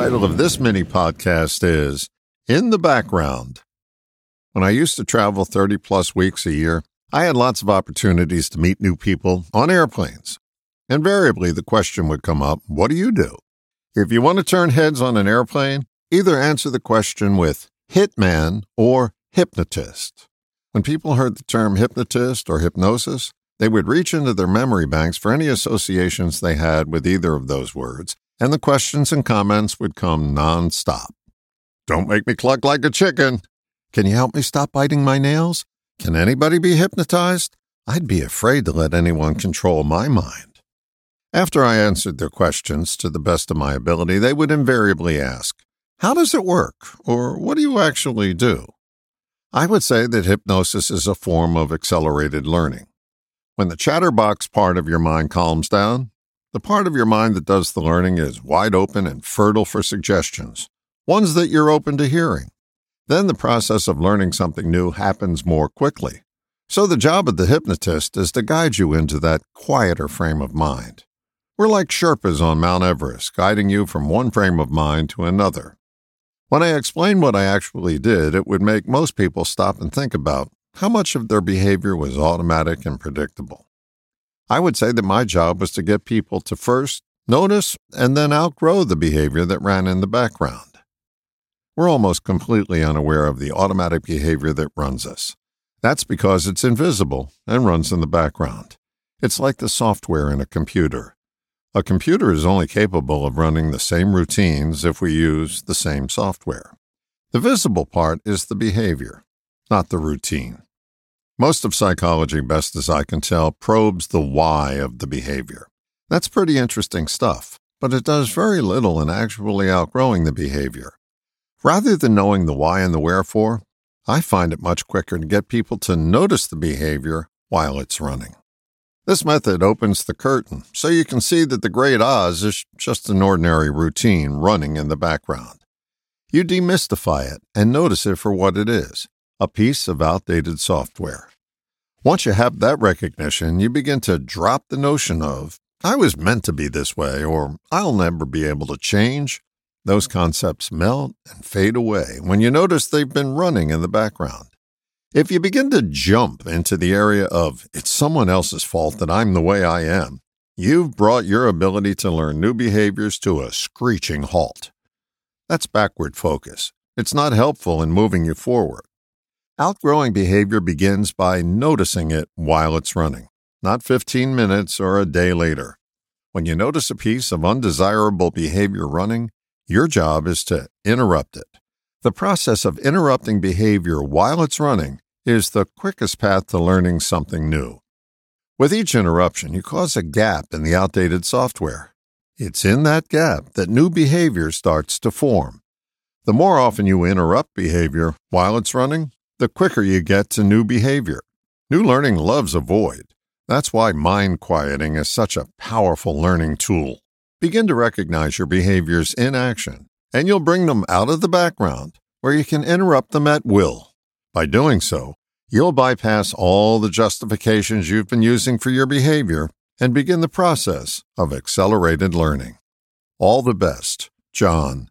title of this mini podcast is In the Background. When I used to travel 30 plus weeks a year, I had lots of opportunities to meet new people on airplanes. Invariably, the question would come up What do you do? If you want to turn heads on an airplane, either answer the question with hitman or hypnotist. When people heard the term hypnotist or hypnosis, they would reach into their memory banks for any associations they had with either of those words, and the questions and comments would come nonstop. Don't make me cluck like a chicken. Can you help me stop biting my nails? Can anybody be hypnotized? I'd be afraid to let anyone control my mind. After I answered their questions to the best of my ability, they would invariably ask, How does it work? Or what do you actually do? I would say that hypnosis is a form of accelerated learning. When the chatterbox part of your mind calms down, the part of your mind that does the learning is wide open and fertile for suggestions, ones that you're open to hearing. Then the process of learning something new happens more quickly. So the job of the hypnotist is to guide you into that quieter frame of mind. We're like Sherpas on Mount Everest, guiding you from one frame of mind to another. When I explained what I actually did, it would make most people stop and think about how much of their behavior was automatic and predictable. I would say that my job was to get people to first notice and then outgrow the behavior that ran in the background. We're almost completely unaware of the automatic behavior that runs us. That's because it's invisible and runs in the background. It's like the software in a computer. A computer is only capable of running the same routines if we use the same software. The visible part is the behavior not the routine. Most of psychology, best as I can tell, probes the why of the behavior. That's pretty interesting stuff, but it does very little in actually outgrowing the behavior. Rather than knowing the why and the wherefore, I find it much quicker to get people to notice the behavior while it's running. This method opens the curtain so you can see that the Great Oz is just an ordinary routine running in the background. You demystify it and notice it for what it is a piece of outdated software. Once you have that recognition, you begin to drop the notion of, I was meant to be this way, or I'll never be able to change. Those concepts melt and fade away when you notice they've been running in the background. If you begin to jump into the area of, it's someone else's fault that I'm the way I am, you've brought your ability to learn new behaviors to a screeching halt. That's backward focus. It's not helpful in moving you forward. Outgrowing behavior begins by noticing it while it's running, not 15 minutes or a day later. When you notice a piece of undesirable behavior running, your job is to interrupt it. The process of interrupting behavior while it's running is the quickest path to learning something new. With each interruption, you cause a gap in the outdated software. It's in that gap that new behavior starts to form. The more often you interrupt behavior while it's running, the quicker you get to new behavior. New learning loves a void. That's why mind quieting is such a powerful learning tool. Begin to recognize your behaviors in action, and you'll bring them out of the background where you can interrupt them at will. By doing so, you'll bypass all the justifications you've been using for your behavior and begin the process of accelerated learning. All the best, John